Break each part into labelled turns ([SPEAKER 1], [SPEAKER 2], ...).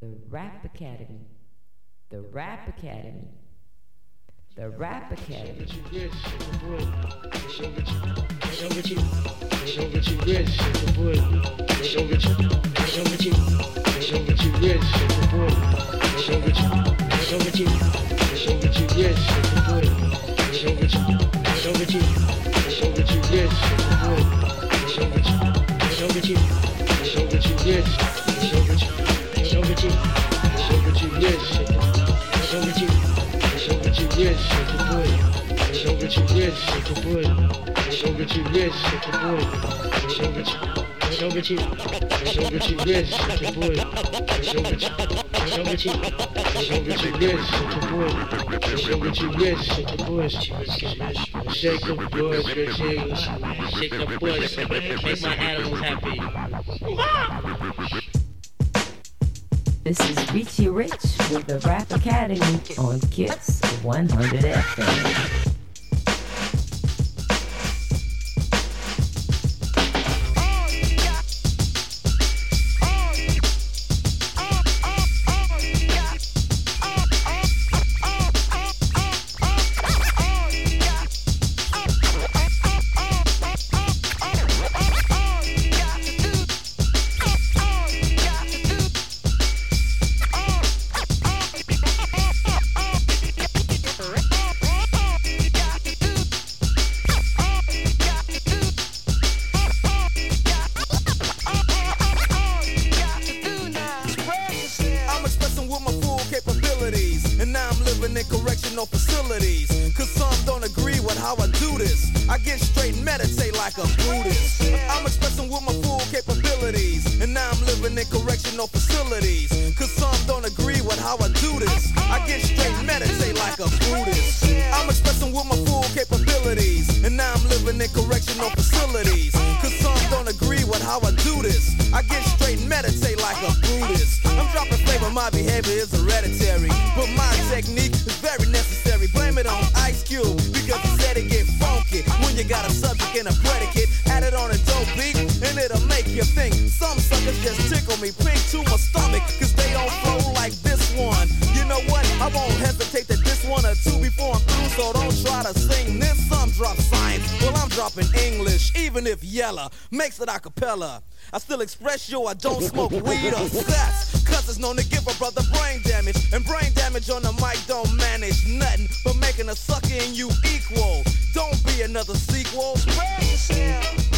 [SPEAKER 1] The Rap Academy. The Rap Academy. The Rap Academy.
[SPEAKER 2] Shake the bush, shake the bush, make my animals happy.
[SPEAKER 1] This is Richie Rich with the Rap Academy on Kiss 100 FM.
[SPEAKER 3] You think. Some suckers just tickle me pink to my stomach, cause they don't flow like this one. You know what? I won't hesitate to diss one or two before I'm through, so don't try to sing this. Some drop science, well, I'm dropping English, even if Yella makes it a cappella. I still express yo, I don't smoke weed or sex. Cause it's known to give a brother brain damage. And brain damage on the mic don't manage nothing but making a sucker in you equal. Don't be another sequel. Spread yourself.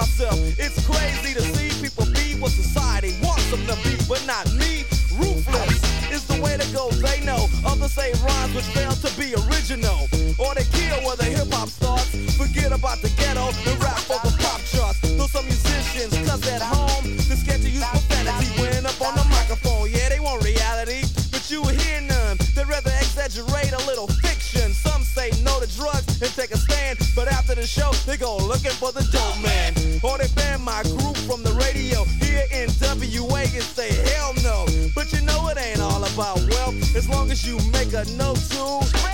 [SPEAKER 3] myself. It's crazy to see people be what society wants them to be, but not me. Ruthless is the way to go, they know. Others say rhymes which fail to be original. You make a note to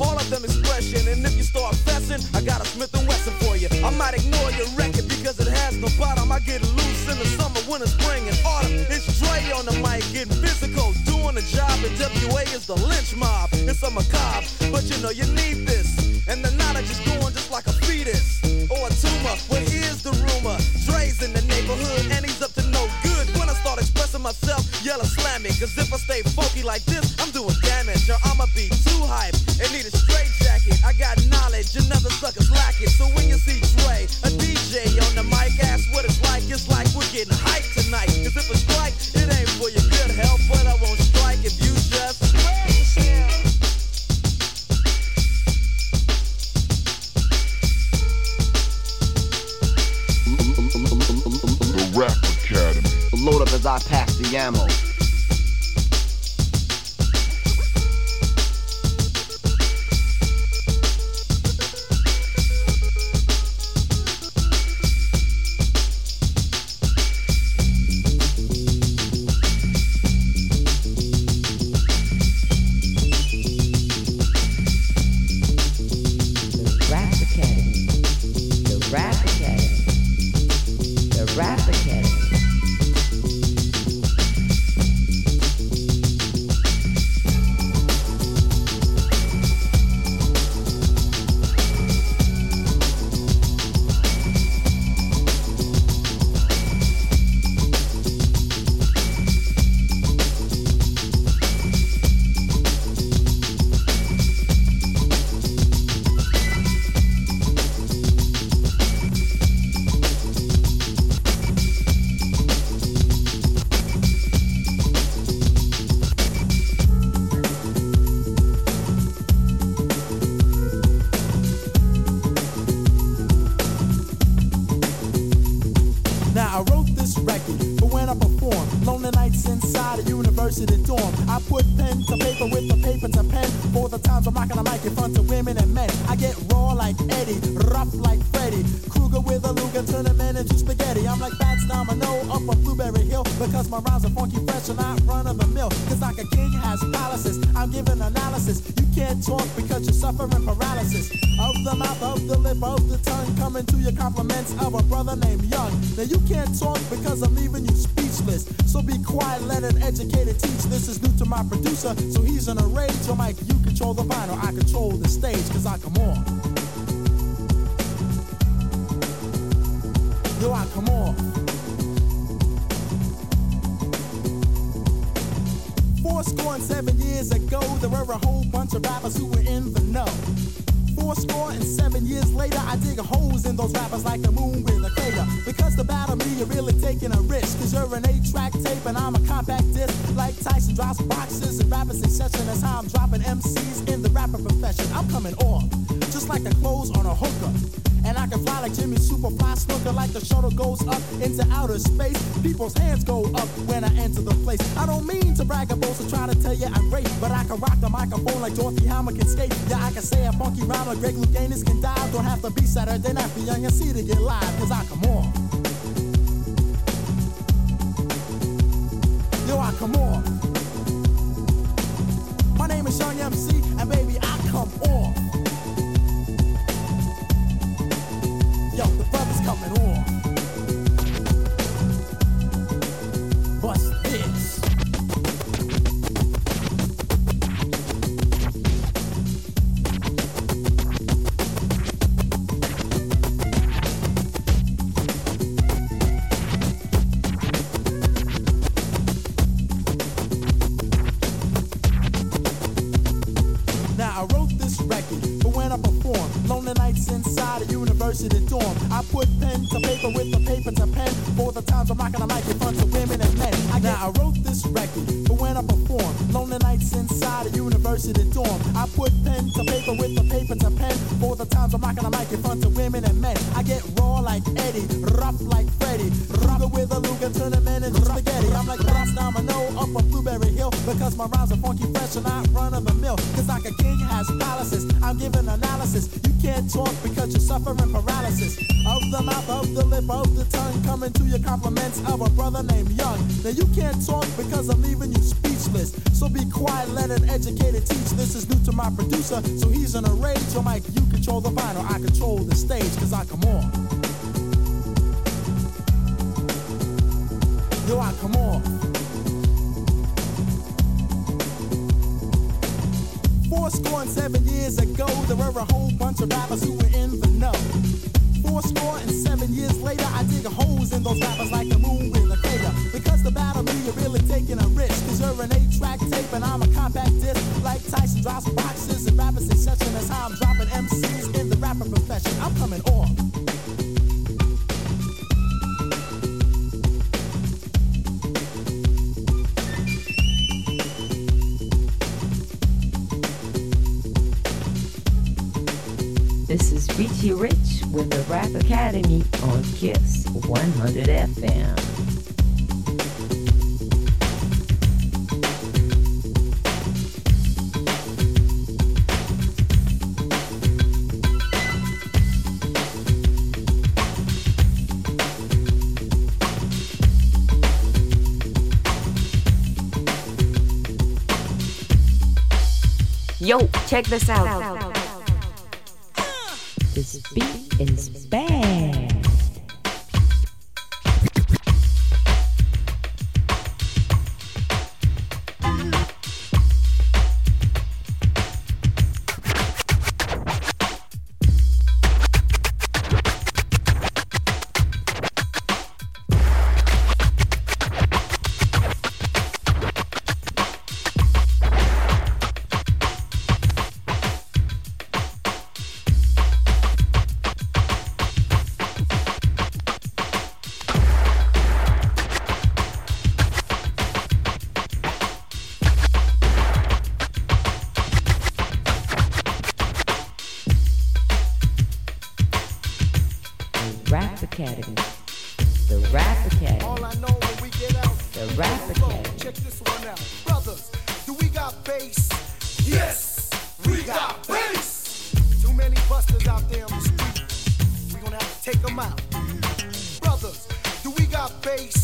[SPEAKER 3] All of them expression, and if you start fessing, I got a Smith and Wesson for you. I might ignore your record because it has no bottom. I get loose in the summer, winter, spring, and autumn. It's Dre on the mic, getting physical, doing the job, and WA is the lynch mob. It's a macabre, but you know you need this. And the knowledge is going just like a fetus or a tumor. Well, here's the rumor Dre's in the neighborhood, and he's up to no good. When I start expressing myself, yell slam me. Cause if I stay funky like this, I'm
[SPEAKER 4] up
[SPEAKER 5] on Blueberry Hill. Because my rhymes are funky, fresh, and not run of the mill. Cause like a king has palaces. I'm giving analysis. You can't talk because you're suffering paralysis. Of the mouth, of the lip, of the tongue. Coming to your compliments of a brother named Young. Now you can't talk because I'm leaving you speechless. So be quiet, let an educated teach. This is new to my producer, so he's in a rage. So Mike, you control the vinyl, I control the stage, cause I come on. Yo, I come on. Four score and seven years ago, there were a whole bunch of rappers who were in the know. Four score and seven years later, I dig holes in those rappers like the moon with a crater. Because to battle me, you're really taking a risk. Cause you're an eight-track tape and I'm a compact disc. Like Tyson drops boxes and rappers in session. That's how I'm dropping MCs in the rapper profession. I'm coming off, just like the clothes on a hooker. And I can fly like Jimmy Superfly Snuka like the shuttle goes up into outer space. People's hands go up when I enter the place. I don't mean to brag about to try to tell you I'm great, but I can rock the microphone like Dorothy Hamill can skate. Yeah, I can say a funky rhyme like Greg Louganis can dive. Don't have to be Saturday night for Young MC to get live, cause I come on. Yo, I come on. My name is Young MC, and baby, I come on. Brother's coming analysis. You can't talk because you're suffering paralysis. Of the mouth, of the lip, of the tongue. Coming to your compliments of a brother named Young. Now you can't talk because I'm leaving you speechless. So be quiet, let an educated teach. This is new to my producer, so he's in a rage. So Mike, you control the vinyl, I control the stage, cause I come on. Yo, I come on.
[SPEAKER 6] Fourscore and seven years ago, there were a whole bunch of rappers who were in the know. score and seven years later, I dig holes in those rappers like the moon in a crater. Because the battle me, you're really taking a risk. Cause you're an eight-track tape and I'm a compact disc. Like Tyson drops boxes and rappers in session. That's how I'm dropping MCs in the rapper profession. I'm coming off.
[SPEAKER 1] Richie Rich with the Rap Academy on Kiss 100 FM.
[SPEAKER 7] Yo, check this out.
[SPEAKER 6] out. bass. Yes, we got bass. Too many busters out there on the street. We're gonna have to take them out. Brothers, do we got bass?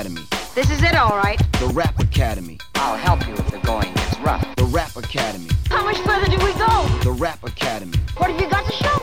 [SPEAKER 4] Academy.
[SPEAKER 7] This is it, all right.
[SPEAKER 4] The Rap Academy.
[SPEAKER 8] I'll help you if the going gets rough.
[SPEAKER 4] The Rap Academy.
[SPEAKER 7] How much further do we go?
[SPEAKER 4] The Rap Academy.
[SPEAKER 7] What have you got to show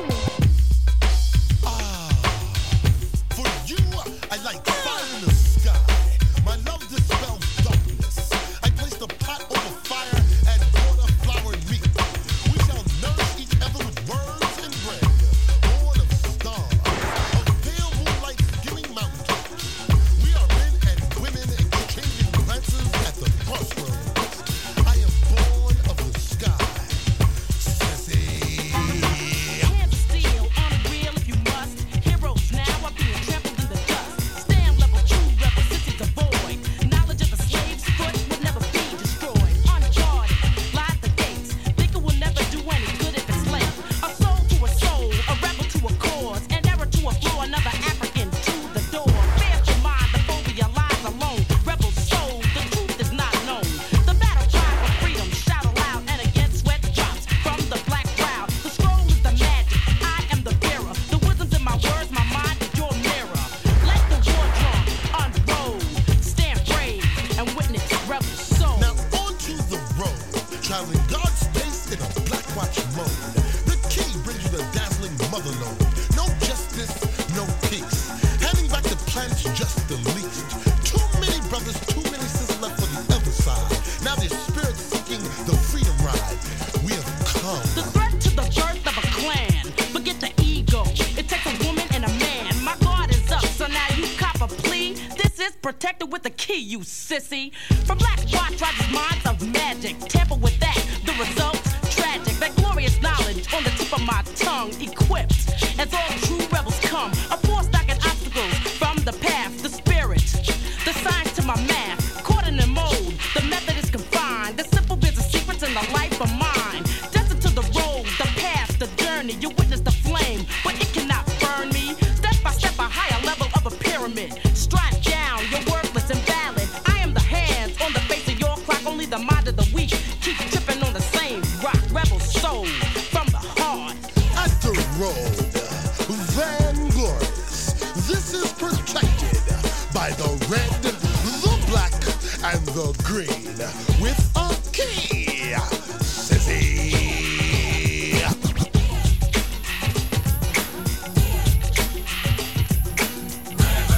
[SPEAKER 9] the
[SPEAKER 7] green with a key.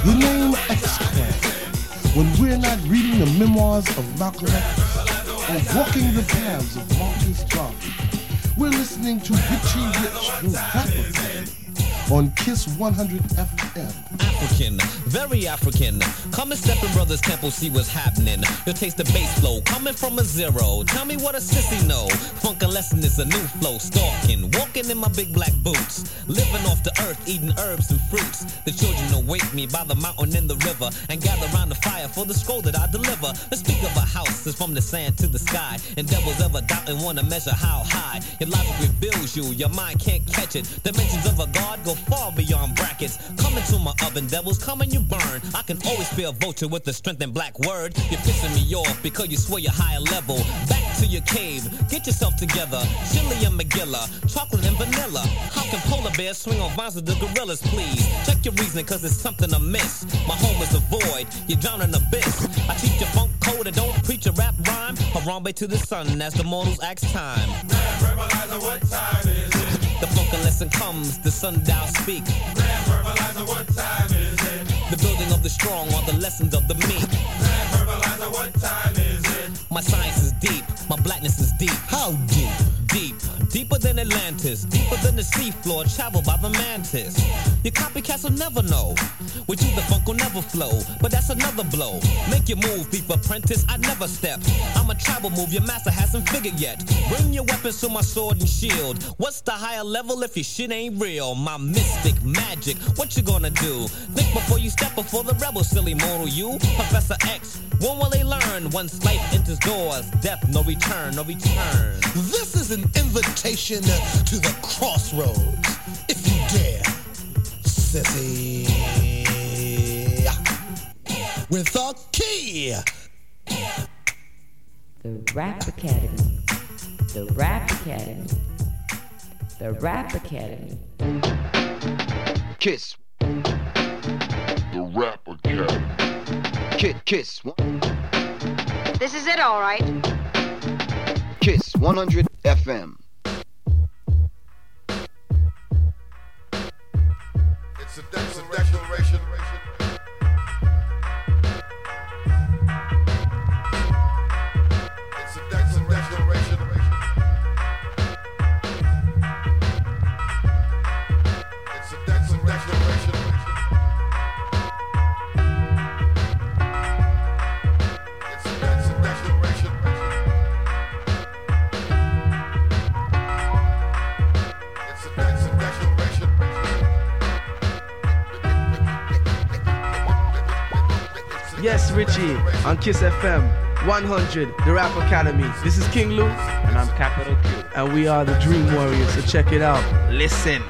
[SPEAKER 10] The name X-Clan. When we're not reading the memoirs of Malcolm X or walking the paths of Marcus Garvey, we're listening to Richie Rich, on Kiss 100 FM.
[SPEAKER 11] African, very African. Come and step in Brothers Temple, see what's happening. You'll taste the bass flow coming from a zero. Tell me what a sissy know. Funk a lesson is a new flow. Stalking, walking in my big black boots. Living off the earth, eating herbs and fruits. The children await me by the mountain and the river and gather round the fire for the scroll that I deliver. Let's speak of a house is from the sand to the sky. And devils ever doubt and wanna measure how high. Your logic reveals you, your mind can't catch it. Dimensions of a god go far beyond brackets. Come into my oven, devils, come and you burn. I can always be a vulture with the strength and black word. You're pissing me off because you swear you're higher level. Back to your cave, get yourself together. Chili and McGilla, chocolate and vanilla. How can polar bears swing on vines with the gorillas, please? Check your reasoning, cause there's something amiss. My home is a void, you drown in abyss. I teach you funk code and don't preach a rap rhyme. Harambe to the sun as the mortals ask time.
[SPEAKER 12] Man, what time is it?
[SPEAKER 11] The funk lesson comes, the sundial speak.
[SPEAKER 12] Grand verbalizer, what time?
[SPEAKER 11] The building of the strong are the lessons of the meek.
[SPEAKER 12] What time?
[SPEAKER 11] My science is deep, my blackness is deep.
[SPEAKER 10] How deep?
[SPEAKER 11] Deep, deeper than Atlantis, deeper than the seafloor, traveled by the mantis. Your copycats will never know. With you, the funk will never flow, but that's another blow. Make your move, beef apprentice, I never step. I'm a tribal move, your master hasn't figured yet. Bring your weapons to my sword and shield. What's the higher level if your shit ain't real? My mystic magic, what you gonna do? Think before you step before the rebel, silly mortal you. Professor X, when will they learn? Once life enters doors, death no return, no return.
[SPEAKER 7] This is an invitation to the crossroads. If you dare, sissy. With a key.
[SPEAKER 1] The Rap Academy. The Rap Academy. The Rap Academy.
[SPEAKER 4] Kiss.
[SPEAKER 13] The Rap Academy.
[SPEAKER 4] Kiss. Kiss.
[SPEAKER 8] This is it, all right.
[SPEAKER 4] Kiss 100 FM.
[SPEAKER 7] It's a, it's a declaration.
[SPEAKER 14] Richie, on Kiss FM 100, the Rap Academy. This is King Lou. And I'm Capital Q. And we are the Dream Warriors, so check it out. Listen.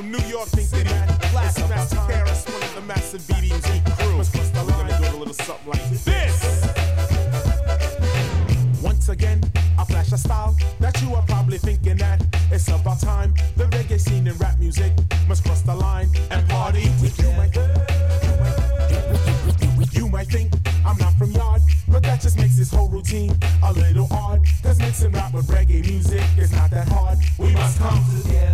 [SPEAKER 15] From New York City. Blastmaster KRS, one of the massive BDP crew. Gonna do a little something like this. Once again, I flash a style that you are probably thinking that it's about time. The reggae scene and rap music must cross the line and party with you. Might, you might think I'm not from yard, but that just makes this whole routine a little odd. Cause mixing rap with reggae music is not that hard. We must come together.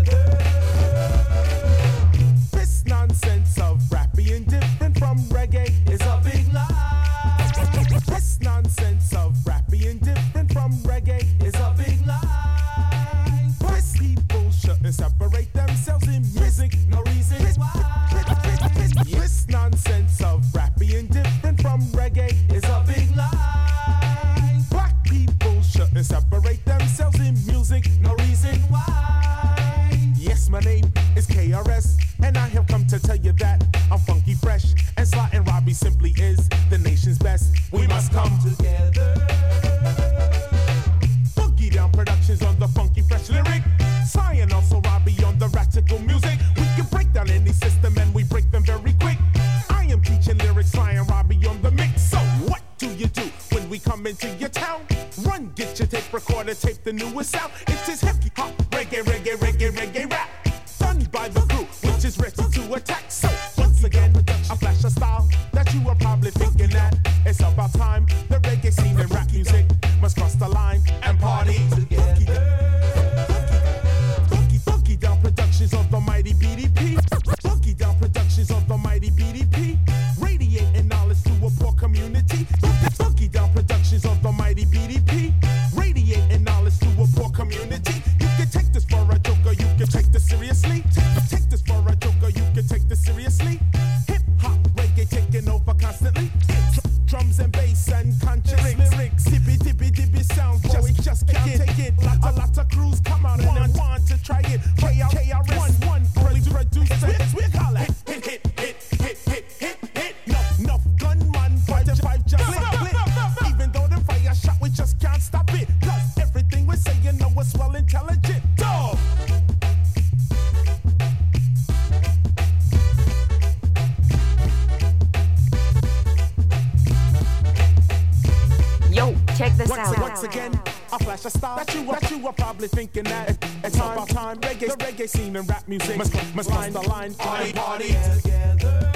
[SPEAKER 15] Probably thinking that it's about time. Reggae, the reggae scene and rap music must, must cross the line. Party, party together.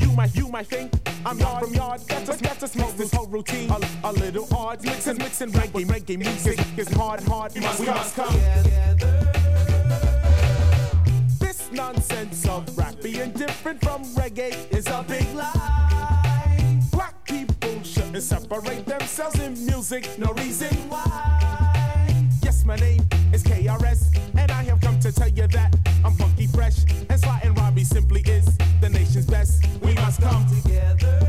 [SPEAKER 15] You might, you might think I'm not from yard. That just, that just makes this whole routine a, a little odd. Mixing, mixing reggae, reggae music is hard, hard. We must, we must come together. This nonsense of rap being different from reggae is a big lie. Black people shouldn't separate themselves in music, no reason why. My name is KRS, and I have come to tell you that I'm funky fresh, and Sly and Robbie simply is the nation's best. We must come together.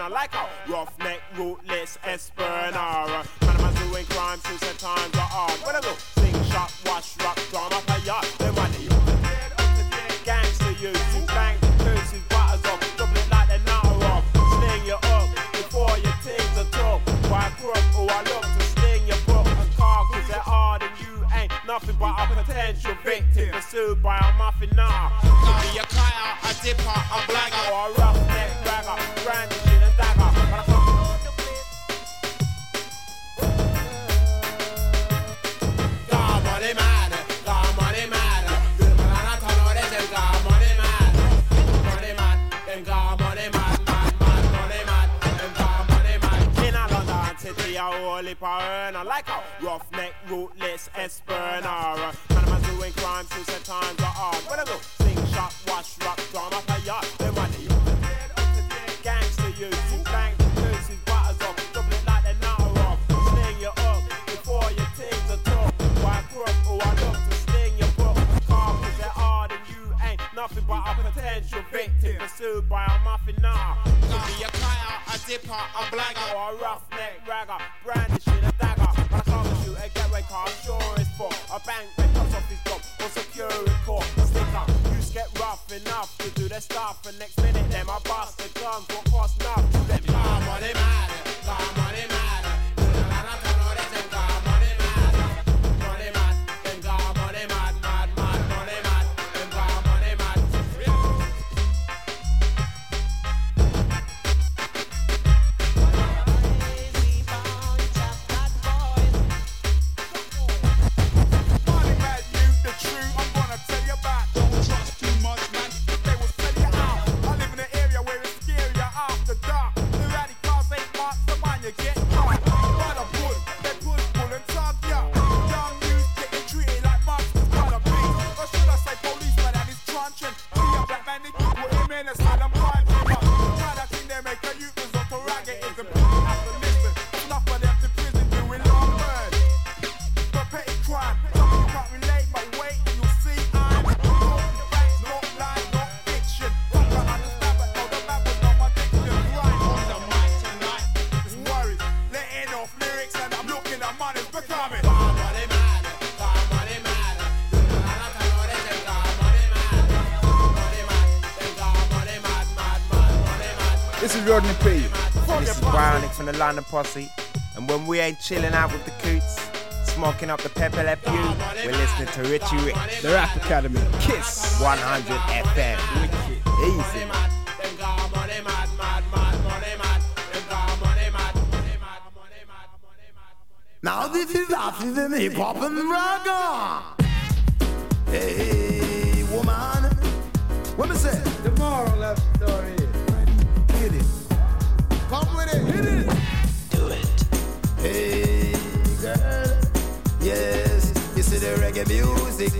[SPEAKER 16] Of earner. Like from the London Posse. And when we ain't chilling out with the coots, smoking up the Pepe Le Pew, we're listening to Richie Rich.
[SPEAKER 14] The Rap Academy. Kiss.
[SPEAKER 16] 100 FM. Easy. man.
[SPEAKER 17] Now this is African hip hop and ragga. Hey, woman, what me say?
[SPEAKER 18] The moral of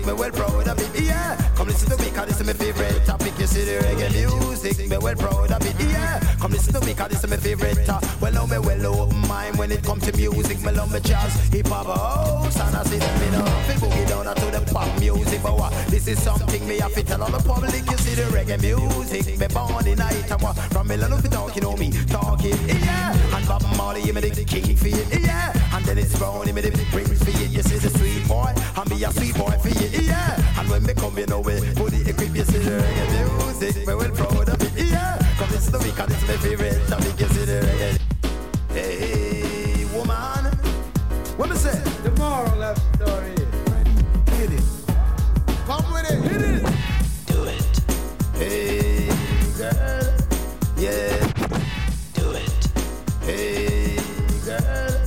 [SPEAKER 17] me well proud of it. Yeah, come listen to me, cause this is my favorite topic. You see the reggae music, me well proud of it. Yeah, come listen to me, cause this is my favorite. Uh, well, now me well open mind when it comes to music. Me love me jazz, hip hop, house, and I see them, you know. Me boogie down to the pop music, but what? This is something me have to tell all the public. You see the reggae music, me born in night, and what? From me learn to talk, you know me, talking, yeah. And Bob Marley, you me the king for it, yeah. And Dennis Brown, you me the prince for it. You see the sweet boy, and me a sweet boy for it, when me come, you know we put the equip, you see the reggae music, me well proud of it, yeah. Cause it's the week, and it's my favorite topic, you see the reggae. Hey, woman, what me say?
[SPEAKER 18] The moral of the story
[SPEAKER 17] Hit it. Come with it. Hit it. Do it. Hey, girl. Yeah. Do it. Hey, girl.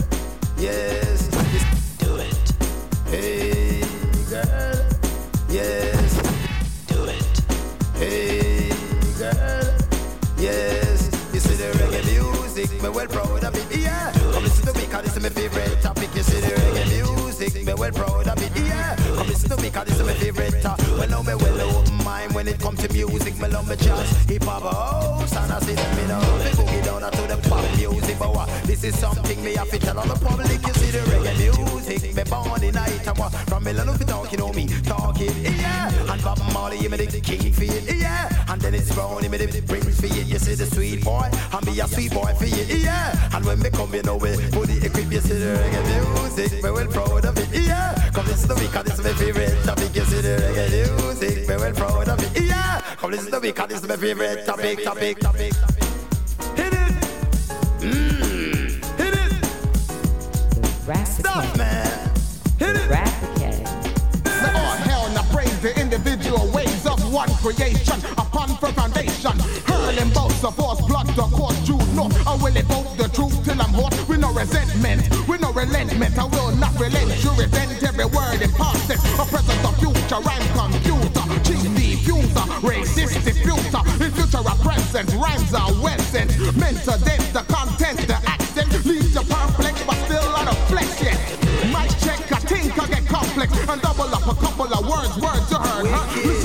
[SPEAKER 17] Yes. Me, cause this is my favorite. Well, now me well open mind when it comes to music. Me love me jazz, hip hop, house, and I see them, you know. Me boogie down to the pop music, but what? This is something me have to tell all the public. You see the reggae music, me born in night, and what? From me learn to talk, you know me, talking, yeah. And Bob Marley, give me the king for it, yeah. And Dennis Brown, give me the prince for it. You see the sweet boy, and be a sweet boy for it, yeah. And when we come, you know we put the equip, you see the reggae music, we well proud of it, yeah. Come listen to me, cause this is my favorite topic. You see the reggae music, we well proud of it, yeah. Come listen to me, cause this is my favorite topic, topic, topic. Hit it, mmm, hit it. Stop, man.
[SPEAKER 15] Creation upon firm foundation. Hurling bolts of force, blood to course, true north. I will evoke the truth till I'm hot. With no resentment, with no relentment. I will not relent. You resent every word in tense. A present of future, rhyme computer, cheap diffuser, racist diffuser. In future a present, rhymes are well sent. Meant to dent the content, the accent. Leaves you perplexed, but still out of flesh yet. Check, I think I get complex and double up a couple of words, words you heard, huh?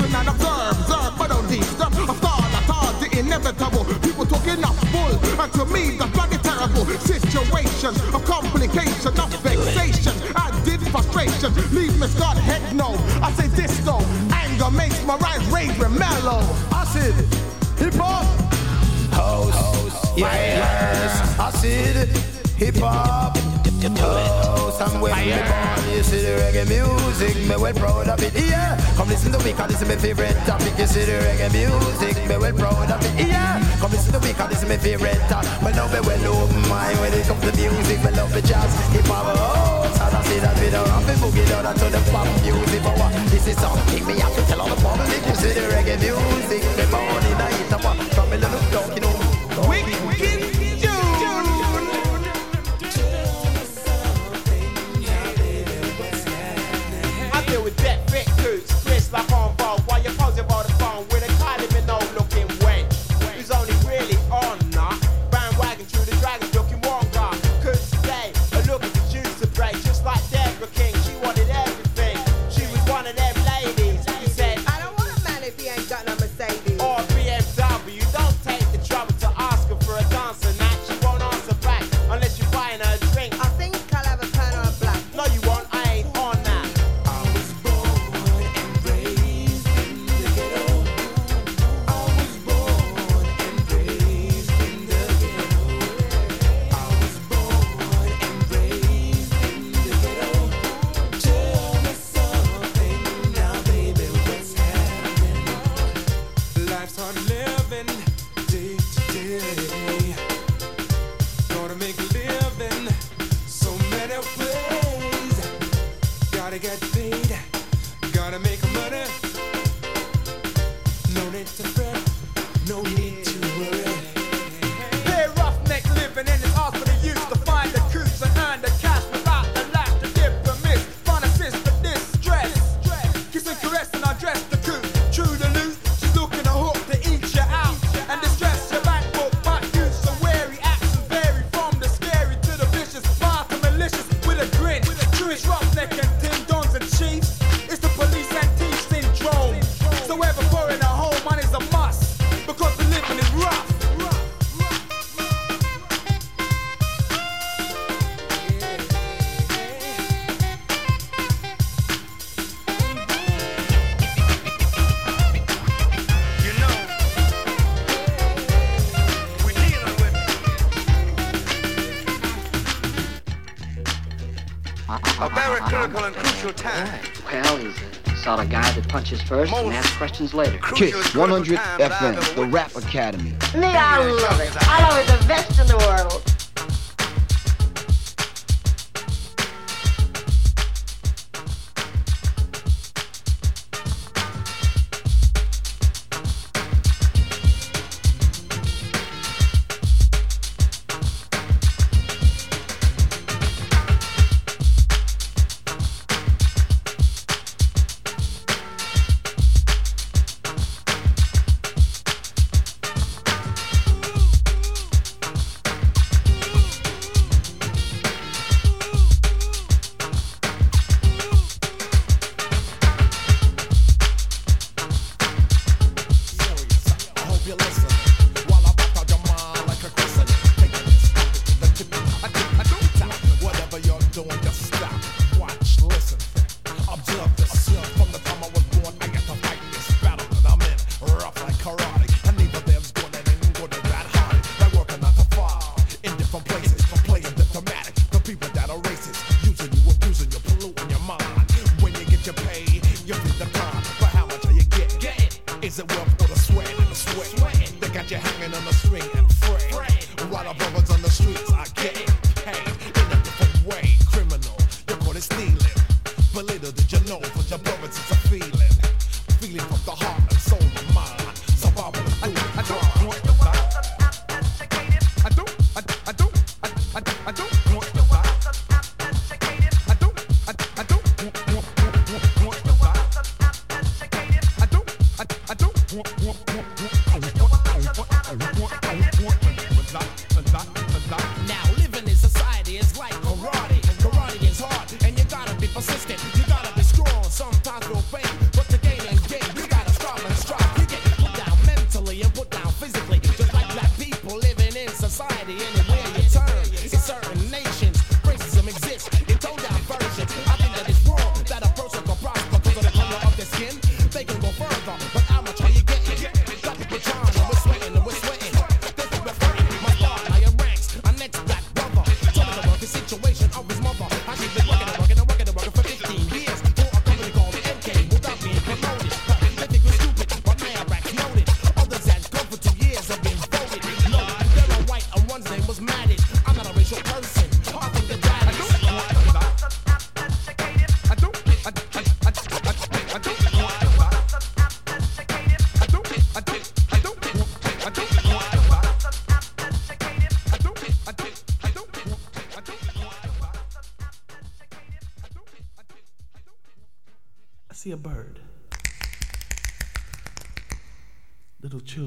[SPEAKER 15] Situation, a complication of vexation. I did frustration, leave me scarred head no. I say this though, anger makes my rhymes rage and mellow. I said, hip hop.
[SPEAKER 17] House, yes, I said hip hop. House, and when we born, you see the reggae music, me well proud of it, yeah. Come listen to me, cause this is my favorite topic. You see the reggae music, me well proud of it, yeah. Come listen to me, cause this is my favorite topic. But now me well oh open mind when it comes to music, me love the jazz, hip hop, oh, house. And I see that we don't have to boogie down to the pop music, but what? This is something me have to tell all the public. You see the reggae music, me born
[SPEAKER 16] of guy that
[SPEAKER 19] punches first and asks questions later.
[SPEAKER 4] Kiss 100 FM, the Rap Academy.
[SPEAKER 8] Me, I love it. I love it the best in the world.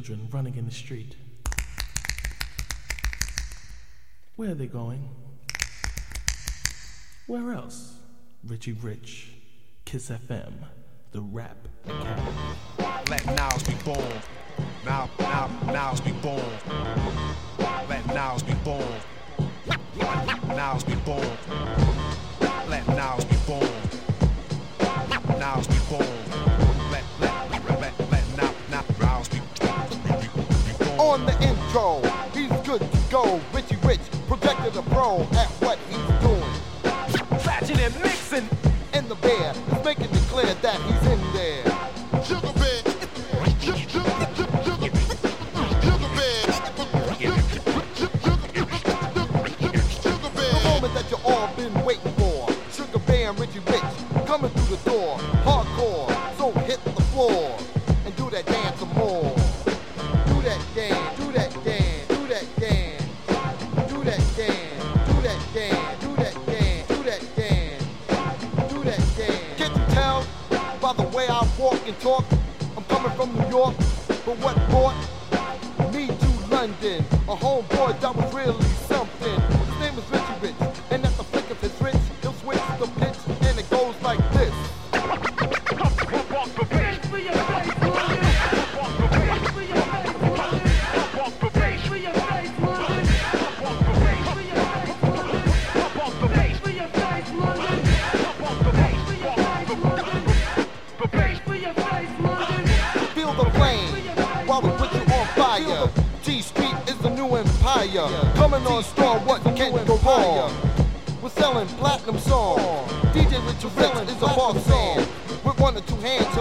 [SPEAKER 20] children running in the street. Where are they going? Where else? Richie Rich, Kiss FM, The Rap.
[SPEAKER 21] Let nows be born. Now, now, nows be born. Let nows be born. Nows be born. Let nows be born. Nows be born.
[SPEAKER 22] on the intro. He's good to go. Richie Rich, projected a pro at what he's doing. Scratching and mixing. in the bear making it clear that he's a homeboy that was really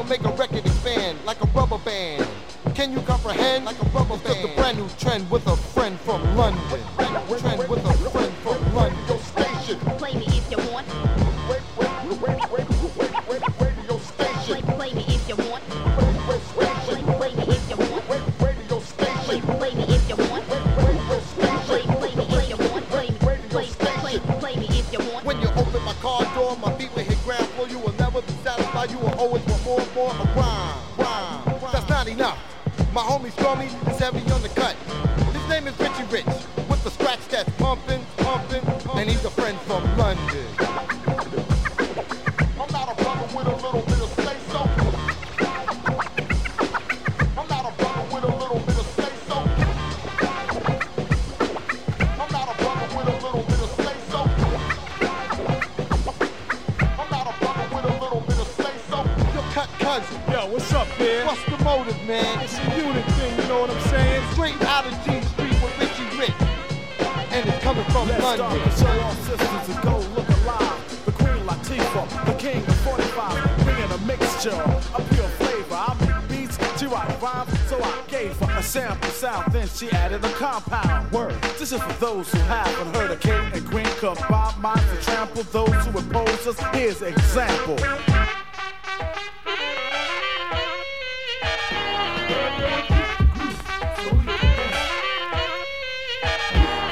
[SPEAKER 22] make a record expand like a rubber band. Can you comprehend? Like a rubber band. Took the brand new trend with a friend from London.
[SPEAKER 23] This is for those who haven't heard of king and queen combine minds to trample those who oppose us. Here's example.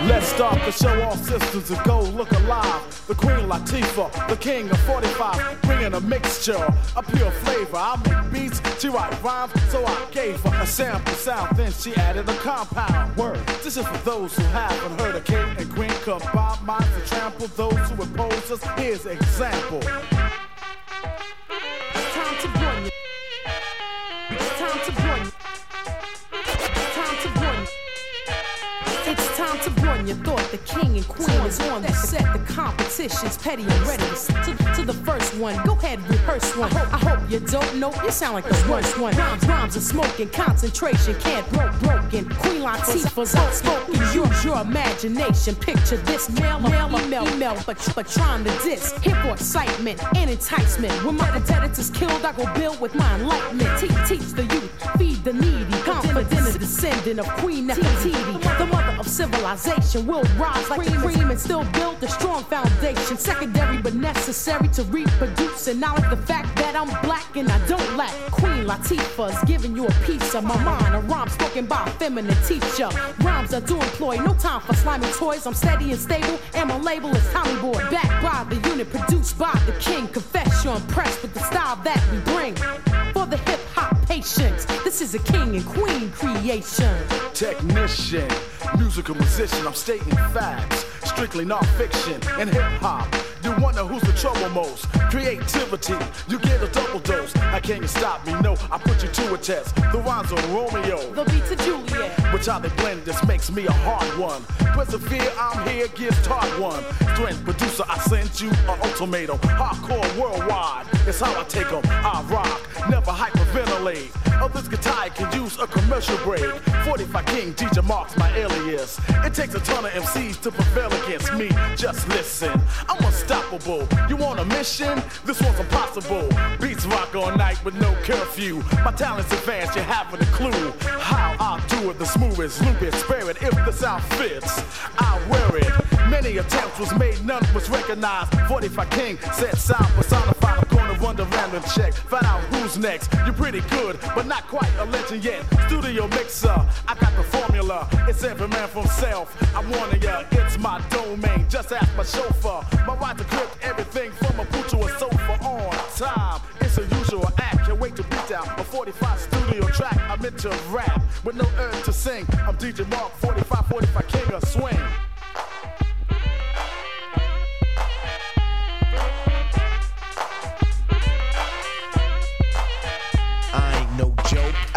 [SPEAKER 23] Let's start the show, all systems and go look alive. Queen Latifah, the King of 45, bringing a mixture, a pure flavor. I make beats, she write rhymes, so I gave her a sample sound. Then she added a compound word. This is for those who haven't heard of King and Queen combine minds to trample those who oppose us. Here's an example.
[SPEAKER 24] Petty and ready to, to the first one. Go ahead, rehearse one. I hope you don't know. You sound like the worst one. Rhymes, rhymes are smoking. Concentration can't broke broken. Queen Latifah's outspoken. Use your imagination. Picture this male, male, email, email, but but trying to diss. Here for excitement and enticement. When my competitors killed, I go build with my enlightenment. Teach, teach the youth, feed the needy. Confident a descendant of Queen Nefertiti, the mother of civilization. Will rise like cream, cream and still build a strong foundation. Secondary but necessary to reproduce. And knowledge the fact that I'm black and I don't lack. Queen Latifah's giving you a piece of my mind. A rhyme spoken by a feminine teacher. Rhymes I do employ, no time for slimy toys. I'm steady and stable, and my label is Tommy Boy. Backed by the unit, produced by the king. Confess you're impressed with the style that we bring. For the hip hop patience, this is a king and queen creation.
[SPEAKER 23] Technician, musical musician, I'm stating facts. Strictly non-fiction and hip hop. You wonder who's the trouble most? Creativity, you get a double dose. How can you stop me? No, I put you to a test. The rhymes on Romeo.
[SPEAKER 24] The beat to
[SPEAKER 23] Which how they blend this makes me a hard one. Persevere, I'm here, gives taught one. Strength producer, I sent you an ultimatum. Hardcore worldwide, it's how I take 'em. I rock, never hyperventilate. Others get tired, can use a commercial break. 45 King, DJ Mark's my alias. It takes a ton of MCs to prevail against me. Just listen, I'm unstoppable. You want a mission? This one's impossible. Beats rock all night with no curfew. My talent's advanced, you haven't a clue. How I do it, the smoothest, lupus, it. If the sound fits, I wear it. Many attempts was made, none was recognized. 45 King said sound personified. I'm gonna run the random check, find out who's next. You're pretty good, but not quite a legend yet. Studio mixer, I got the formula. It's every man for himself. I'm warning ya, it's my domain. Just ask my chauffeur. My ride to grip everything from a boot to a sofa on time. It's a usual act. Wait to beat down a 45 studio track. I'm into rap with no urge to sing. I'm DJ Mark 45, 45 King of Swing.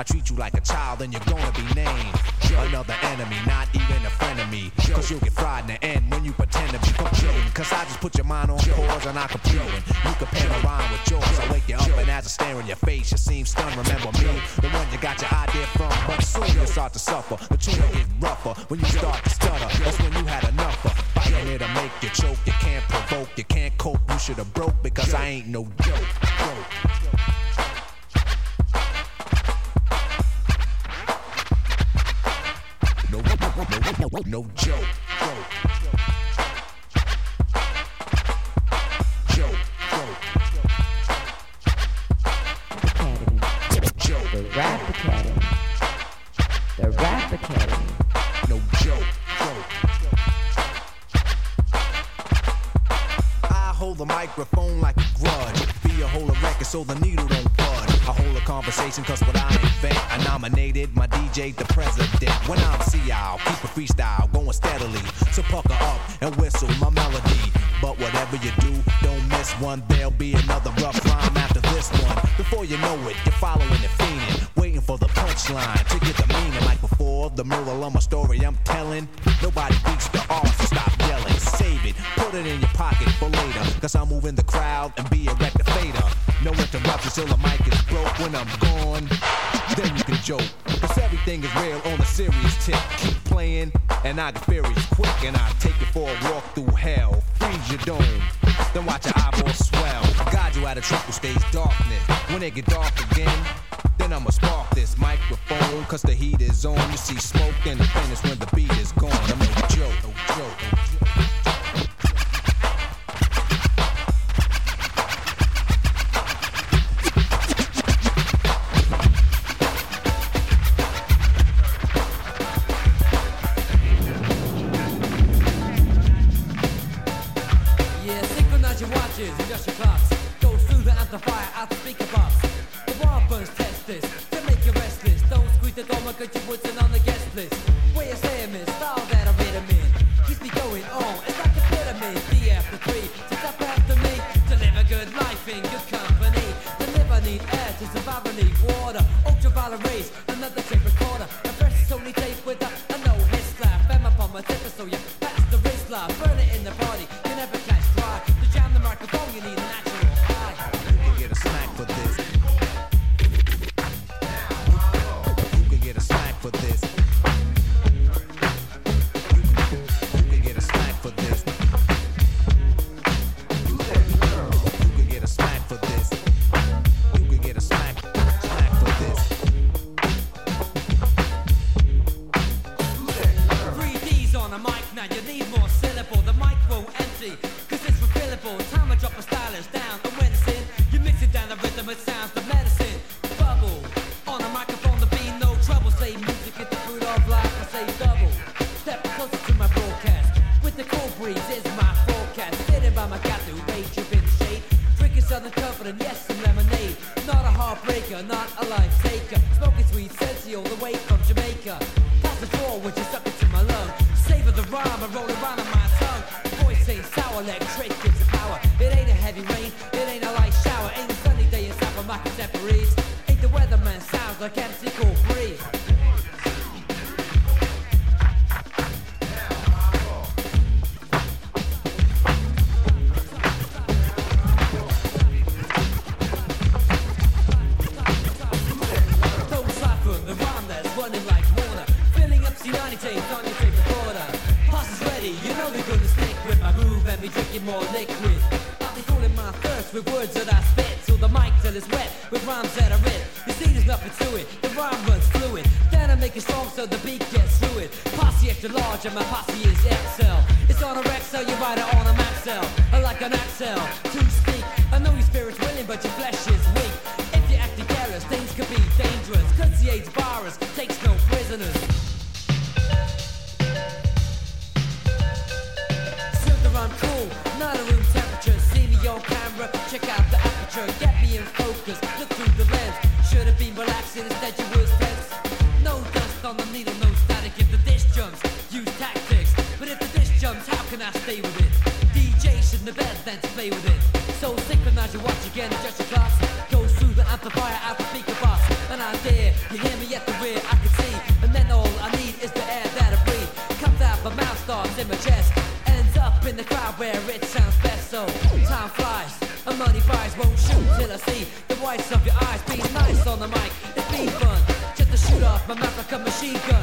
[SPEAKER 25] I treat you like a child, then you're gonna be named. Another enemy, not even a friend of me. Cause you'll get fried in the end when you pretend to be computing. Cause I just put your mind on pause and I computing. You compare my rhyme with yours. I wake you up and as I stare in your face, you seem stunned. Remember me, the one you got your idea from. But soon you start to suffer. The tune will get rougher when you start to stutter. That's when you had enough of fighting it'll make you choke. You can't provoke, you can't cope. You should have broke because I ain't no joke. No, no, no, no joke. Joke. Joke.
[SPEAKER 1] The Rap Academy. The Rap Academy.
[SPEAKER 25] No joke. Broke, joke, I hold the microphone like a grudge. Be a whole of record so the needle don't conversation cause what I invent. I nominated my DJ the president. When I'm CI, I'll keep a freestyle going steadily. So pucker up and whistle my melody. But whatever you do, don't miss one. There'll be another rough rhyme after this one. Before you know it, you're following the fiending, waiting for the punchline to get the meaning. Like before, the moral of my story I'm telling. Nobody beats the art, so stop yelling. Save it, put it in your pocket for later. Cause I'm moving the crowd and be a rectificator. No interruptions till the mic is broke when I'm gone. Then you can joke. Cause everything is real on a serious tip. Keep playing, and I get furious quick, and I take it for a walk through hell. Freeze your dome, then watch your eyeballs swell. Guide you out of trouble stage darkness. When it get dark again, then I'ma spark this microphone. Cause the heat is on. You see smoke in the finish when the beat is gone. I'm no joke, no joke, no
[SPEAKER 26] the amplifier out the speaker box. The burns test this to make you restless. Don't squeeze the door, cause you wasn't on the guest check out the aperture. Get me in focus, look through the lens. Should have been relaxing, instead you was tense. No dust on the needle, no static. If the dish jumps, use tactics. But if the dish jumps, how can I stay with it? DJ should know better than to play with it. So synchronize your watch again, adjust your clocks. Goes through the amplifier out the speaker box. And I dare, you hear me at the rear, I can see. And then all I need is the air that I breathe. Comes out my mouth, starts in my chest. Ends up in the crowd where it sounds best. So time flies, and money buys won't shoot till I see the whites of your eyes. Be nice on the mic, it's been fun. Just to shoot off my mouth like a machine gun.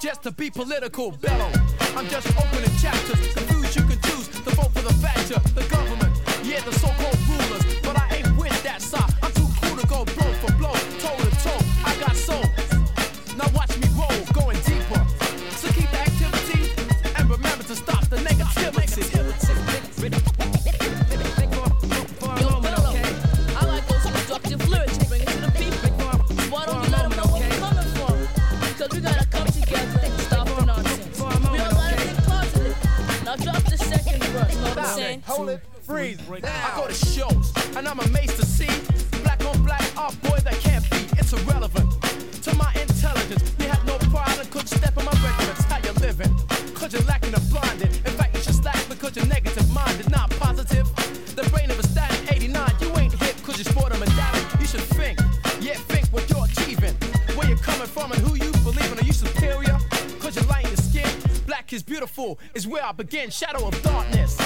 [SPEAKER 27] just to
[SPEAKER 28] be political bellow. again, shadow of darkness.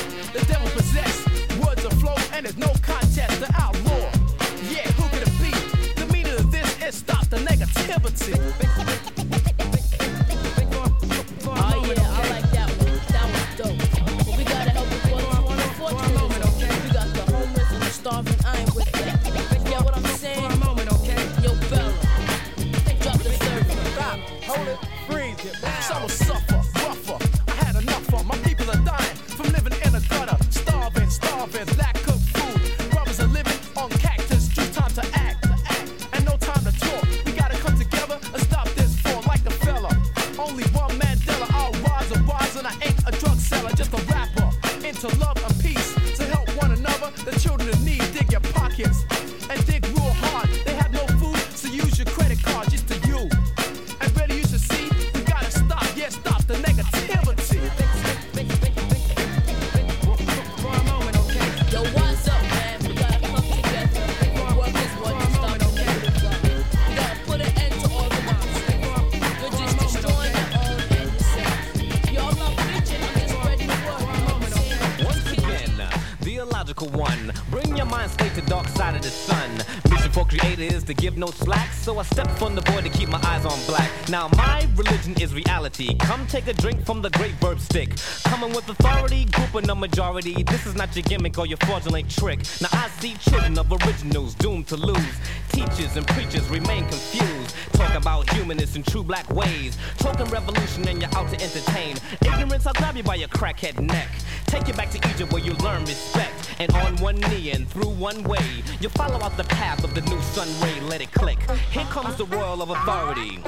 [SPEAKER 11] take a drink from the great verb stick. Coming with authority, grouping a majority. This is not your gimmick or your fraudulent trick. Now I see children of originals doomed to lose. Teachers and preachers remain confused. Talk about humanists and true black ways. Token revolution and you're out to entertain. Ignorance, I'll grab you by your crackhead neck. Take you back to Egypt where you learn respect. And on one knee and through one way, you follow out the path of the new sun ray. Let it click. Here comes the royal of authority,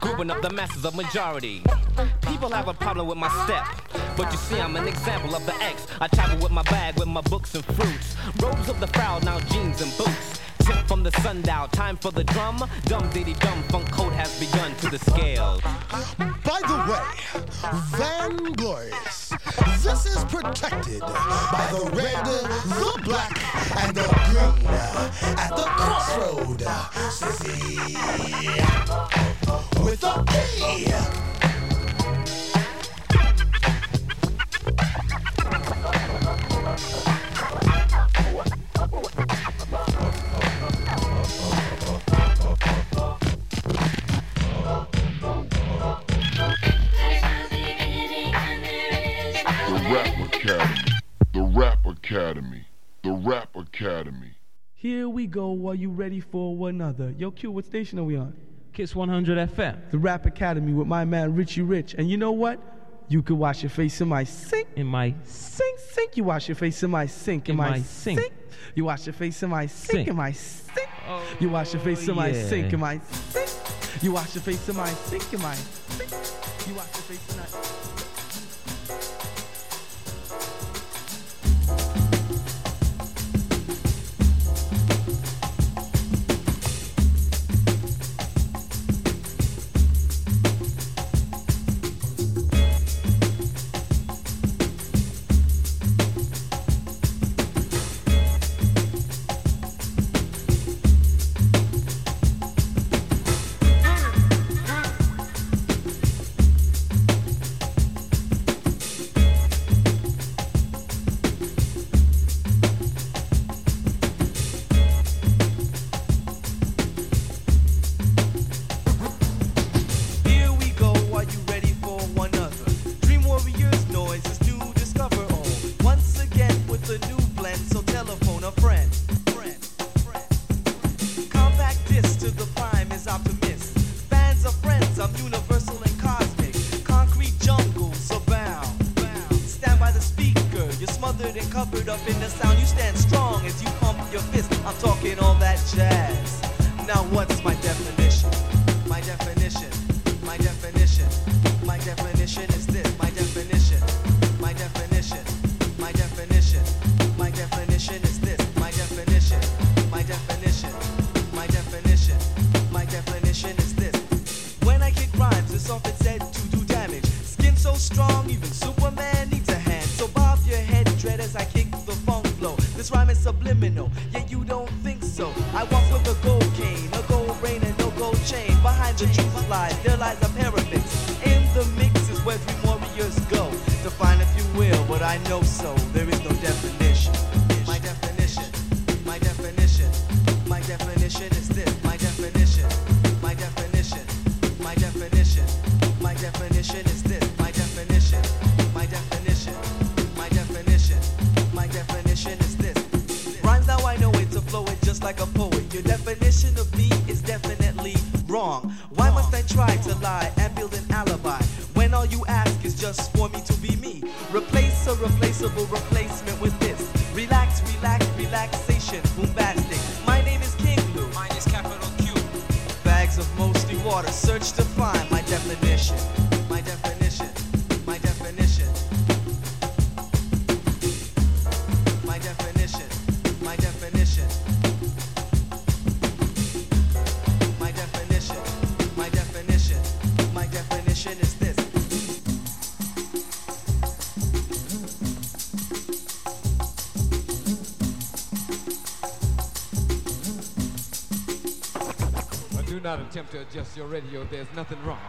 [SPEAKER 11] grouping up the masses of majority. People have a problem with my step. But you see, I'm an example of the X. I travel with my bag, with my books and fruits. Robes of the proud, now jeans and boots. Tip from the sundial, time for the drum. Dum diddy dum, funk code has begun to the scale.
[SPEAKER 7] By the way, Van Glorious, this is protected by the red, the black, and the green at the crossroad. Sissy, with a P.
[SPEAKER 29] Academy. The Rap Academy.
[SPEAKER 5] Here we go. Are you ready for another? Yo, Q, what station are we on?
[SPEAKER 30] Kiss 100 FM.
[SPEAKER 5] The Rap Academy with my man Richie Rich. And you know what? You could wash your face in my sink.
[SPEAKER 30] In my
[SPEAKER 5] sink, sink. You wash your face in my sink. In,
[SPEAKER 30] In
[SPEAKER 5] my,
[SPEAKER 30] my sink.
[SPEAKER 5] You wash your face in my sink.
[SPEAKER 30] Sink.
[SPEAKER 5] In my sink. you wash your face in my
[SPEAKER 30] yeah.
[SPEAKER 5] sink. In my sink. You wash your face in my sink. In my sink. You wash your face
[SPEAKER 3] in my.
[SPEAKER 31] Not attempt to adjust your radio. There's nothing wrong.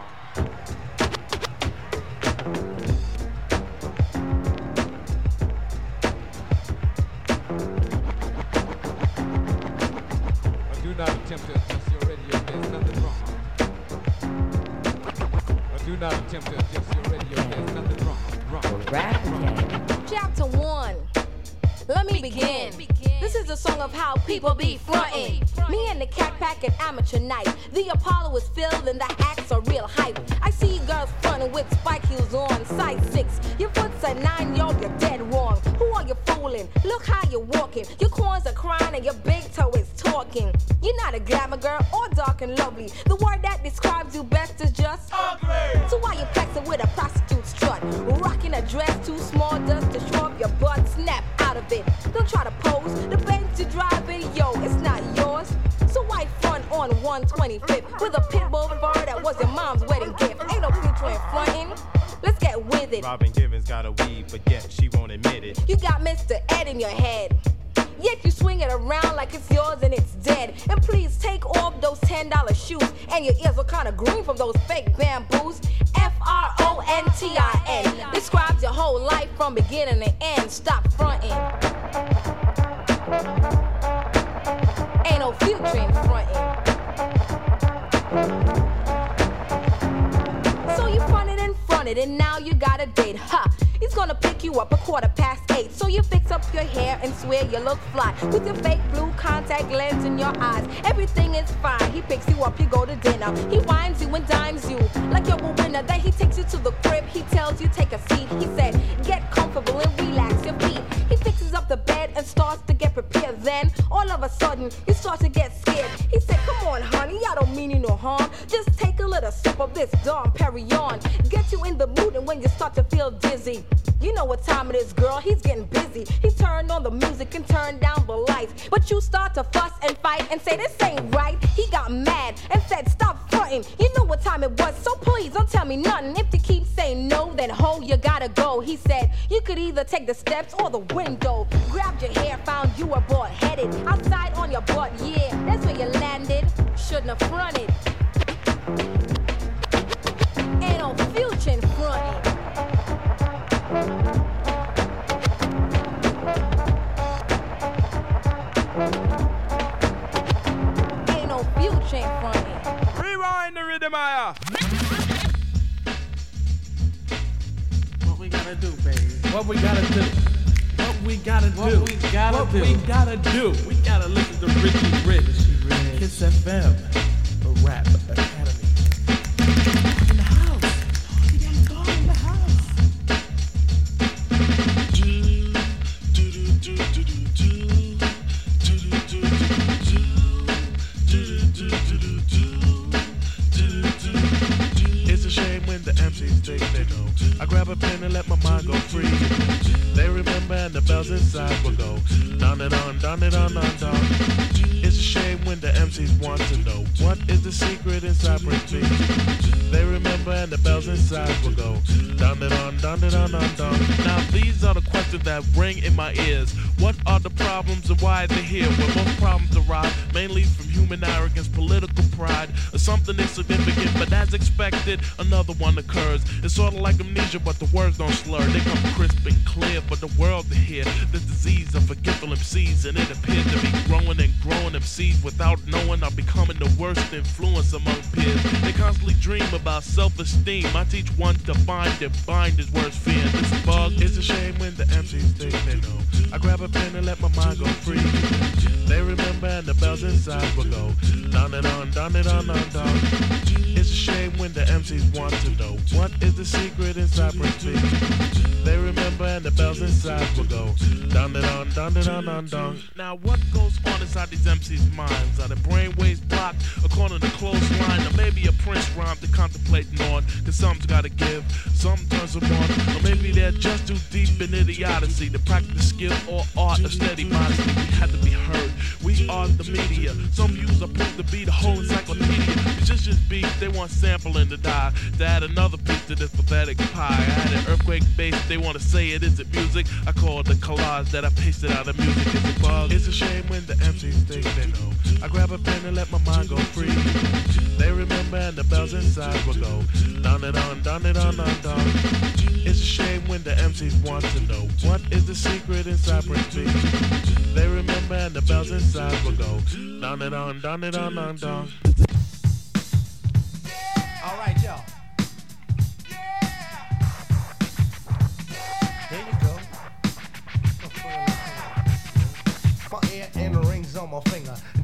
[SPEAKER 32] Is. You're not a glamour girl or dark and lovely. The word that describes you best is just ugly. So why you flexing with a prostitute strut? Rocking a dress too small just to show up your butt. Snap out of it. Don't try to pose. The Benz you driving, yo, it's not yours. So why front on 125th with a pit bull fur that was your mom's wedding gift? Ain't no future in frontin'. Let's get with it.
[SPEAKER 33] Robin Givens got a weave, but yet she won't admit it.
[SPEAKER 32] You got Mr. Ed in your head. Yet you swing it around like it's yours and it's dead. And please take off those $10 shoes. And your ears are kinda green from those fake bamboos. F R O N T I N describes your whole life from beginning to end. Stop fronting. Ain't no future in fronting. So you fronted and fronted, and now you got a date. Ha! He's gonna pick you up a quarter past eight. So you fix up your hair and swear you look fly. With your fake blue contact lens in your eyes. Everything is fine. He picks you up, you go to dinner. He winds you and dimes you like you're a winner. Then he takes you to the crib. He tells you take a seat. He said, get comfortable and relax your feet. He the bed and starts to get prepared. Then all of a sudden you start to get scared. He said, come on, honey, I don't mean you no harm. Just take a little sip of this Dom Perignon. Get you in the mood and when you start to feel dizzy. You know what time it is, girl. He's getting busy. He turned on the music and turned down the lights. But you start to fuss and fight and say this ain't right. He got mad and said stop fronting. You know what time it was, so please don't tell me nothing. If you keep saying no, then ho, you gotta go. He said you could either take the steps or the window. Grabbed your hair, found you were bored headed outside on your butt. Yeah, that's where you landed. Shouldn't have fronted. Ain't no future in fronting. Ain't no future in fronting.
[SPEAKER 20] Rewind the rhythm, Aya.
[SPEAKER 30] What we gotta do, baby?
[SPEAKER 20] What we gotta do? What we gotta
[SPEAKER 30] What
[SPEAKER 20] do?
[SPEAKER 30] we gotta
[SPEAKER 20] what
[SPEAKER 30] do.
[SPEAKER 20] we gotta do? We gotta listen to Richie Rich. Kiss FM, the Rap Academy.
[SPEAKER 21] On, on, down. It's a shame when the MCs want to know what is the secret inside Break Beat. They remember and the bells inside will go. Down and on, down and on. Now these are the questions that ring in my ears. What are the problems and why are they here? Well, most problems arise mainly from human arrogance, political something insignificant. But as expected, another one occurs. It's sort of like amnesia, but the words don't slur. They come crisp and clear for the world to hear. The disease of forgetful MCs, and it appears to be growing and growing MCs without knowing I'm becoming the worst influence among peers. They constantly dream about self-esteem. I teach one to find and bind his worst fear. This bug, it's a shame when the MCs think they know. I grab a pen and let my mind go free. They remember and the bells inside will go. Down and on, down and on, on, down. It's a shame when the MCs want to know what is the secret inside Beat. They remember and the bells inside will go. And on, down and on, on, down. Now what goes on inside these MCs' minds? Are their brainwaves blocked according to close line? Or maybe a Prince rhyme to contemplating on? Cause something's gotta give, something turns them on. Or maybe they're just too deep in idiocy to practice skill or art of steady modesty. We had to be heard. We are the media. Some views are proved to be the whole encyclopedia. Musicians beat, they want sampling to die. To add another piece to this pathetic pie. I had an earthquake bass, they want to say it isn't music. I call it the collage that I pasted out of music. It's a bug. It's a shame when the MCs think they know. I grab a pen and let my mind go free. They remember and the bells inside will go. Down and on, down and on, on, down. It's a shame when the MCs want to know what is the secret inside Prince Beat. They remember and the bells inside will go. Down and on, down and on, on, down.
[SPEAKER 6] All right, y'all. On my finger.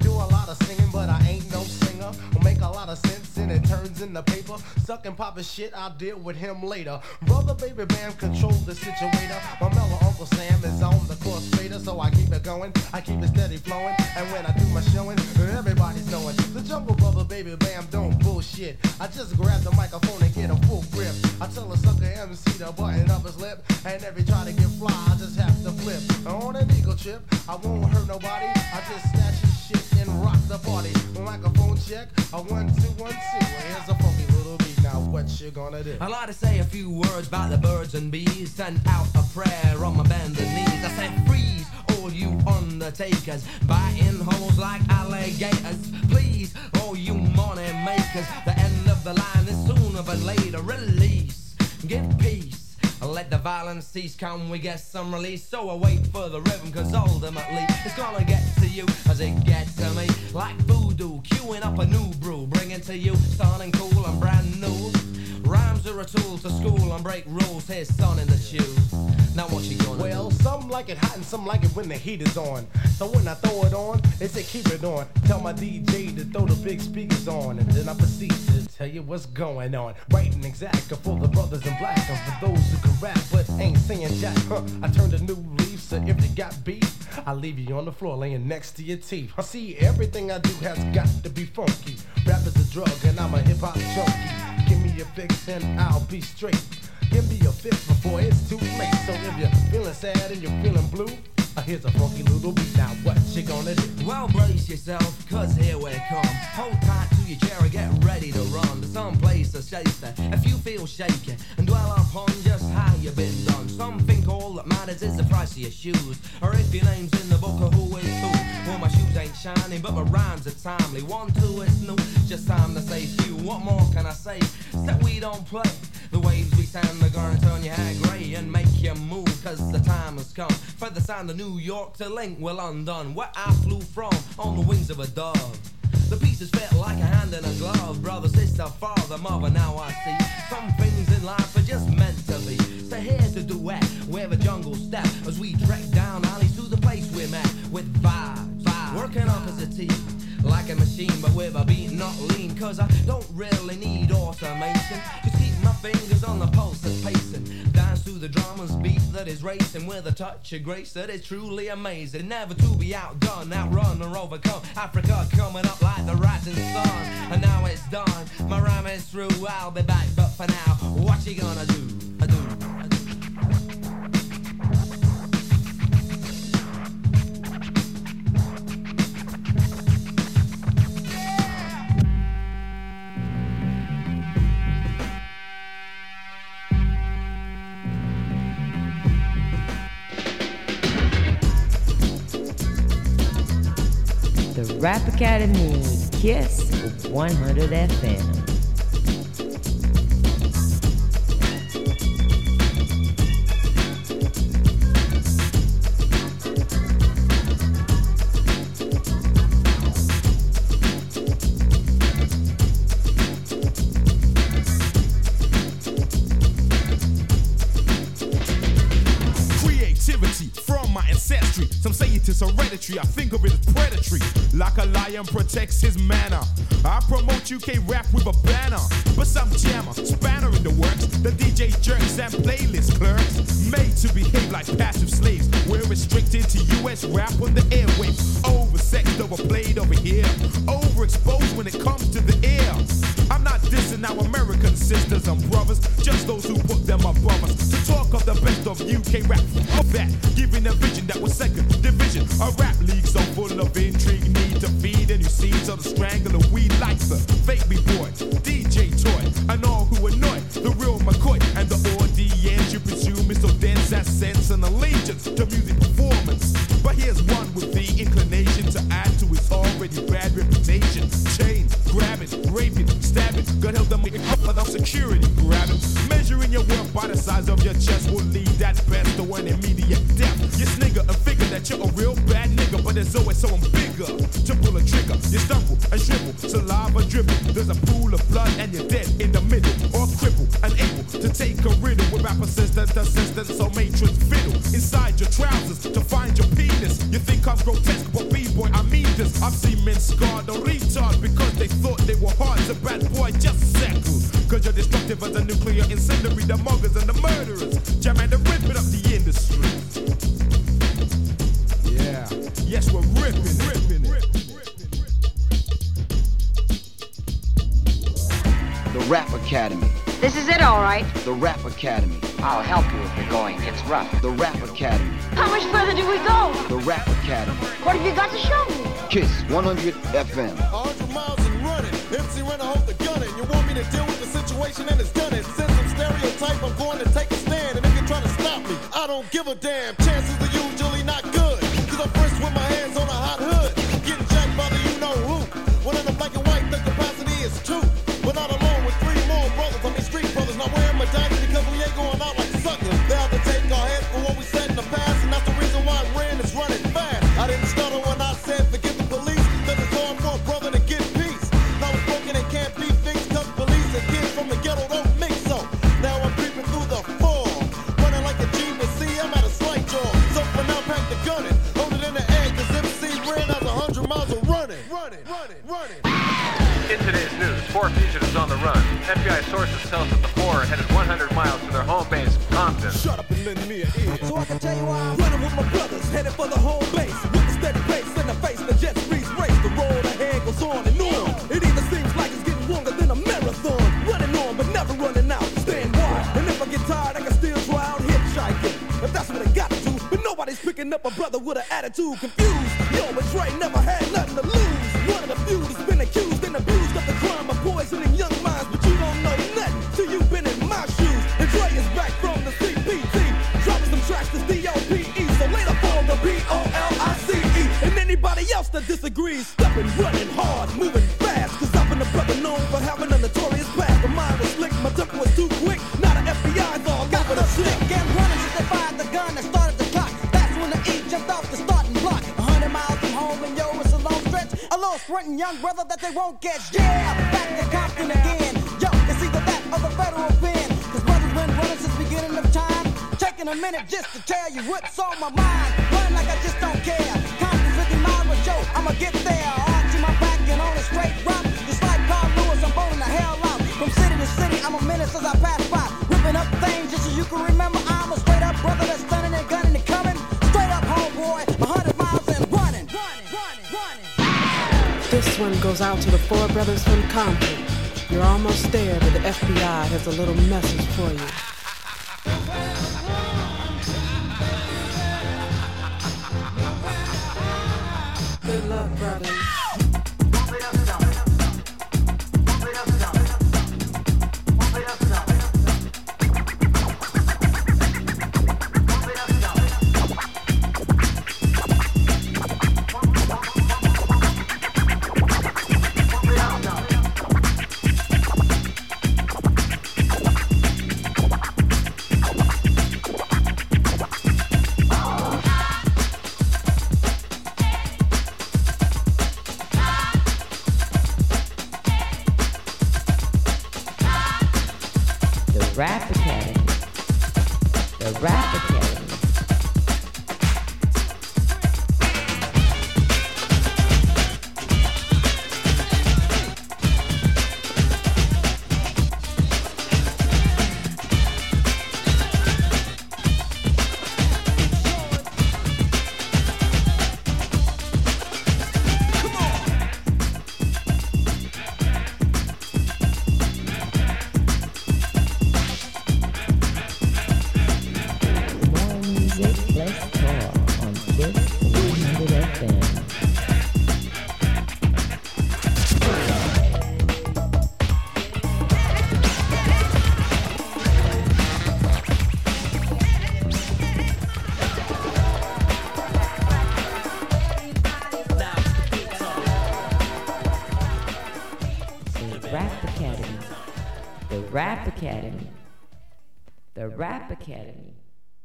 [SPEAKER 6] Make a lot of sense and it turns in the paper. Sucking papa shit, I'll deal with him later. Brother baby bam control the situator. My mellow Uncle Sam is on the course fader, so I keep it going. I keep it steady flowing. And when I do my showing, everybody's knowing. The jungle brother baby bam don't bullshit. I just grab the microphone and get a full grip. I tell a sucker MC to button up his lip. And every try to get fly, I just have to flip. On an eagle trip, I won't hurt nobody. I just snatch and rock the party. Microphone check, a one, two, one, two. Here's a funky little beat. Now what you gonna do?
[SPEAKER 26] I like to say a few words about the birds and bees. Send out a prayer on my bended knees. I said, freeze, all you undertakers. Biting holes like alligators. Please, all you money makers. The end of the line is sooner than later. Release, Get peace. Let the violence cease, can we get some release? So I wait for the rhythm, cause ultimately it's gonna get to you as it gets to me. Like voodoo, queuing up a new brew, bringing to you sounding cool and brand new.
[SPEAKER 31] Rhymes are a tool to school and break rules. Here's son in the shoes. Now what you gonna
[SPEAKER 6] Well,
[SPEAKER 31] do?
[SPEAKER 6] some like it hot and some like it when the heat is on. So when I throw it on, they say keep it on. Tell my DJ to throw the big speakers on, and then I proceed to tell you what's going on. Writing exact for the brothers in black, and for those who can rap but ain't saying jack. Huh, I turn a new leaf, so if you got beef, I leave you on the floor laying next to your teeth. I see everything I do has got to be funky. Rap is a drug, and I'm a hip hop junkie. Give me a fix and I'll be straight. Give me a fix before it's too late. So if you're feeling sad and you're feeling blue, uh, here's a funky little beat. Now what you gonna do?
[SPEAKER 31] Well, brace yourself, cause here we come. Hold tight to your chair and get ready to run to some place to safety. If you feel shaky and dwell upon just how you've been done. Some think all that matters is the price of your shoes. Or if your name's in the book of who is who. My shoes ain't shining, but my rhymes are timely. One, two, it's new. Just time to say few. What more can I say? Except we don't play. The waves we send are gonna turn your hair grey and make you move. Cause the time has come for the sound of New York to link with London, where I flew from on the wings of a dove. The pieces fit like a hand in a glove. Brother, sister, father, mother, now I see. Some things in life are just meant to be. So here's the duet with a jungle step as we trek down alleys team. Like a machine, but with a beat not lean. Cause I don't really need automation. Just keep my fingers on the pulse that's pacing. Dance to the drummer's beat that is racing with a touch of grace that is truly amazing. Never to be outdone, outrun or overcome. Africa coming up like the rising sun. And now it's done. My rhyme is through. I'll be back, but for now, what you gonna do.
[SPEAKER 1] Rap Academy, Kiss 100 FM.
[SPEAKER 15] I think of it as predatory. Like a lion protects his manner. I promote UK rap with a banner. But some jammer, spanner in the works. The DJ jerks and playlist clerks. Made to behave like passive slaves. We're restricted to US rap on the airwaves. Oversexed, overplayed over here. Overexposed when it comes to the air. I'm not dissing our American sisters and brothers, just those who put them above us. To talk of the best of UK rap, of that, giving a vision that was second division. A rap league so full of intrigue, need to feed and you see to the strangler. We like the fake me boy, DJ Toy, and all who annoy the real McCoy and the audience. You presume is so dense that sense and allegiance to music performance. But here's one with the inclination to add to his already bad reputation. God help them without security. Grabbing, measuring your worth by the size of your chest will lead at best to an immediate death. You snigger and figure that you're a real bad nigga, but there's always someone bigger to pull a trigger. You stumble and shrivel, saliva dribble. There's a pool of blood and you're dead to take a riddle without persistent assistance or matrix fiddle inside your trousers to find your penis. You think I'm grotesque, but b-boy, I mean this. I've seen men scarred or retard because they thought they were hard. So bad boy, just settle. Cause you're destructive as a nuclear incendiary, the muggers and the murderers. Jam and the ripping up the industry. Yeah. Yes, we're ripping, ripping, ripping.
[SPEAKER 4] The Rap Academy.
[SPEAKER 8] This is it, all right.
[SPEAKER 4] The Rap Academy.
[SPEAKER 8] I'll help you if the going gets rough.
[SPEAKER 4] The Rap Academy.
[SPEAKER 8] How much further do we go?
[SPEAKER 4] The Rap Academy.
[SPEAKER 8] What have you got to show me?
[SPEAKER 4] Kiss 100 FM.
[SPEAKER 22] 100 miles and running. MC Renner hold the gunning. You want me to deal with the situation and it's done it. Since I'm stereotype, I'm going to take a stand. And if you're trying to stop me, I don't give a damn. Chances are usually not good.
[SPEAKER 34] Four fugitives on the run. FBI sources tell us that the four are headed 100 miles to their home base, Compton.
[SPEAKER 28] Shut up and lend me an ear. So I can tell you why I'm running with my brothers, headed for the home base. With a steady pace in the face, the jet streets race. The road ahead goes on and on. It either seems like it's getting longer than a marathon. Running on, but never running out. Stand wide. And if I get tired, I can still try out hitchhiking. If that's what I got to do. But nobody's picking up a brother with an attitude confused. Yo, but Dre never had nothing to lose. That disagrees, stepping, running hard, moving fast. Cause I've been a brother known for having a notorious past. My mind was slick, my temper was too quick. Now the FBI's all over the stick.
[SPEAKER 5] and running since they fired the gun that started the clock. That's when the E jumped off the starting block. A hundred miles from home and yo, it's a long stretch. A little sprinting young brother that they won't catch. Yeah, back to Compton again. Yo, it's either that or the federal pen. Cause brothers been running since beginning of time. Taking a minute just to tell you what's on my mind. Run like I just don't care. Compton's 50 miles with Joe, I'ma get there. My back and on a straight like I'm the hell. From city to city, I'm as I pass by. Ripping up things just so you can remember I'm a straight up brother that's stunning and gunning and coming. Straight up homeboy, a hundred miles and running.
[SPEAKER 1] This one goes out to the four brothers from Compton. You're almost there, but the FBI has a little message for you. Good